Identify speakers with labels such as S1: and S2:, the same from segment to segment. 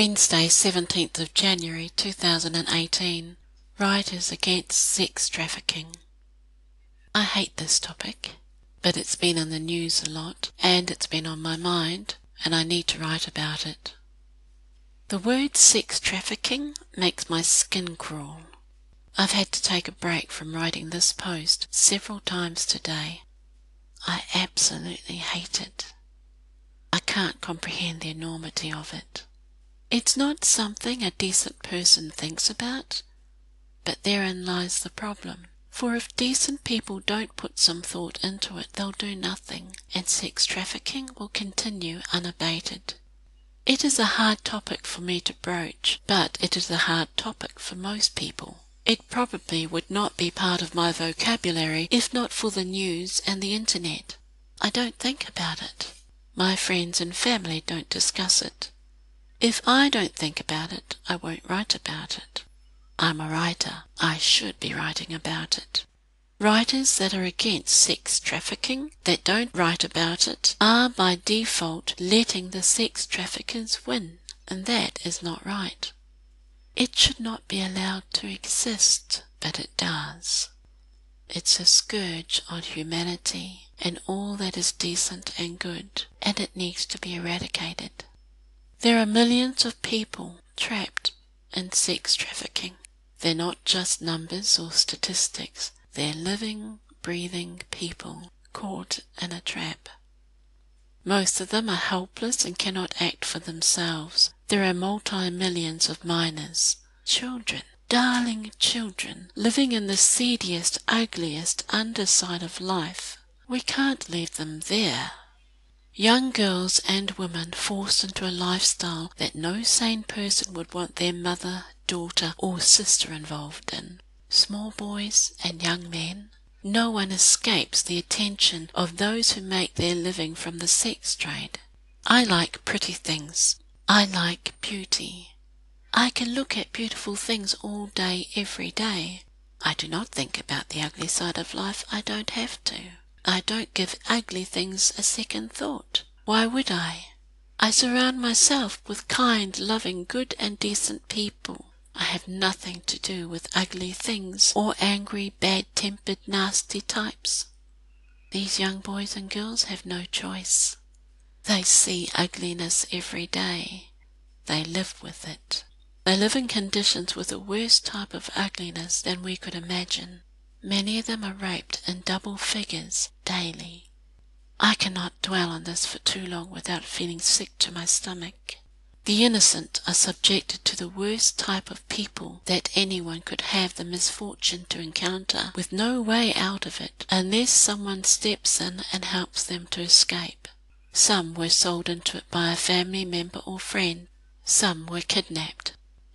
S1: Wednesday, 17th of January 2018. Writers Against Sex Trafficking. I hate this topic, but it's been in the news a lot and it's been on my mind and I need to write about it. The word sex trafficking makes my skin crawl. I've had to take a break from writing this post several times today. I absolutely hate it. I can't comprehend the enormity of it. It's not something a decent person thinks about, but therein lies the problem. For if decent people don't put some thought into it, they'll do nothing, and sex trafficking will continue unabated. It is a hard topic for me to broach, but it is a hard topic for most people. It probably would not be part of my vocabulary if not for the news and the internet. I don't think about it. My friends and family don't discuss it. If I don't think about it, I won't write about it. I'm a writer. I should be writing about it. Writers that are against sex trafficking, that don't write about it, are by default letting the sex traffickers win, and that is not right. It should not be allowed to exist, but it does. It's a scourge on humanity and all that is decent and good, and it needs to be eradicated. There are millions of people trapped in sex trafficking. They're not just numbers or statistics, they're living, breathing people caught in a trap. Most of them are helpless and cannot act for themselves. There are multi millions of minors, children, darling children, living in the seediest, ugliest underside of life. We can't leave them there. Young girls and women forced into a lifestyle that no sane person would want their mother, daughter, or sister involved in. Small boys and young men. No one escapes the attention of those who make their living from the sex trade. I like pretty things. I like beauty. I can look at beautiful things all day, every day. I do not think about the ugly side of life. I don't have to. I don't give ugly things a second thought. Why would I? I surround myself with kind, loving, good, and decent people. I have nothing to do with ugly things or angry, bad tempered, nasty types. These young boys and girls have no choice. They see ugliness every day. They live with it. They live in conditions with a worse type of ugliness than we could imagine. Many of them are raped in double figures daily. I cannot dwell on this for too long without feeling sick to my stomach. The innocent are subjected to the worst type of people that anyone could have the misfortune to encounter, with no way out of it unless someone steps in and helps them to escape. Some were sold into it by a family member or friend. Some were kidnapped.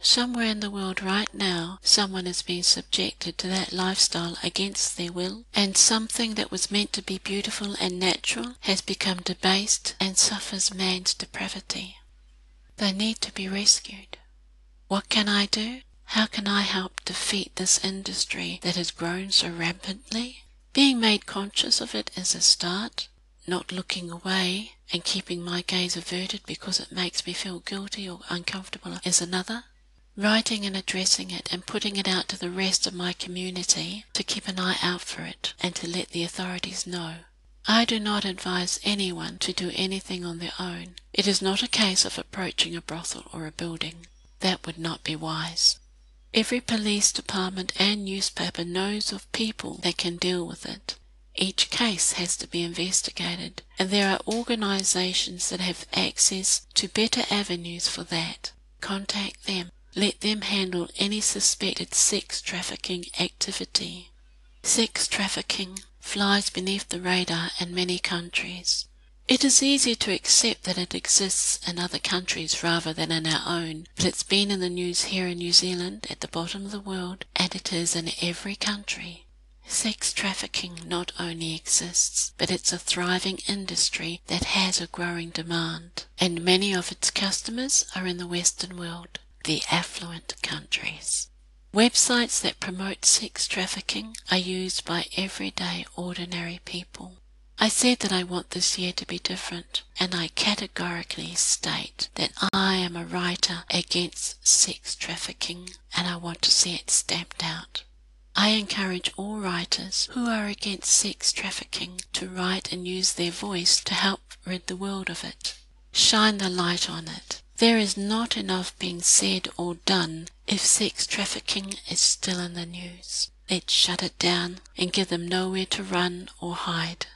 S1: Somewhere in the world right now, someone is being subjected to that lifestyle against their will, and something that was meant to be beautiful and natural has become debased and suffers man's depravity. They need to be rescued. What can I do? How can I help defeat this industry that has grown so rampantly? Being made conscious of it is a start. Not looking away and keeping my gaze averted because it makes me feel guilty or uncomfortable is another writing and addressing it and putting it out to the rest of my community to keep an eye out for it and to let the authorities know. I do not advise anyone to do anything on their own. It is not a case of approaching a brothel or a building. That would not be wise. Every police department and newspaper knows of people that can deal with it. Each case has to be investigated, and there are organizations that have access to better avenues for that. Contact them let them handle any suspected sex trafficking activity. Sex trafficking flies beneath the radar in many countries. It is easy to accept that it exists in other countries rather than in our own, but it's been in the news here in New Zealand, at the bottom of the world, and it is in every country. Sex trafficking not only exists, but it's a thriving industry that has a growing demand, and many of its customers are in the Western world the affluent countries. Websites that promote sex trafficking are used by everyday ordinary people. I said that I want this year to be different, and I categorically state that I am a writer against sex trafficking and I want to see it stamped out. I encourage all writers who are against sex trafficking to write and use their voice to help rid the world of it. Shine the light on it. There is not enough being said or done if sex trafficking is still in the news. Let's shut it down and give them nowhere to run or hide.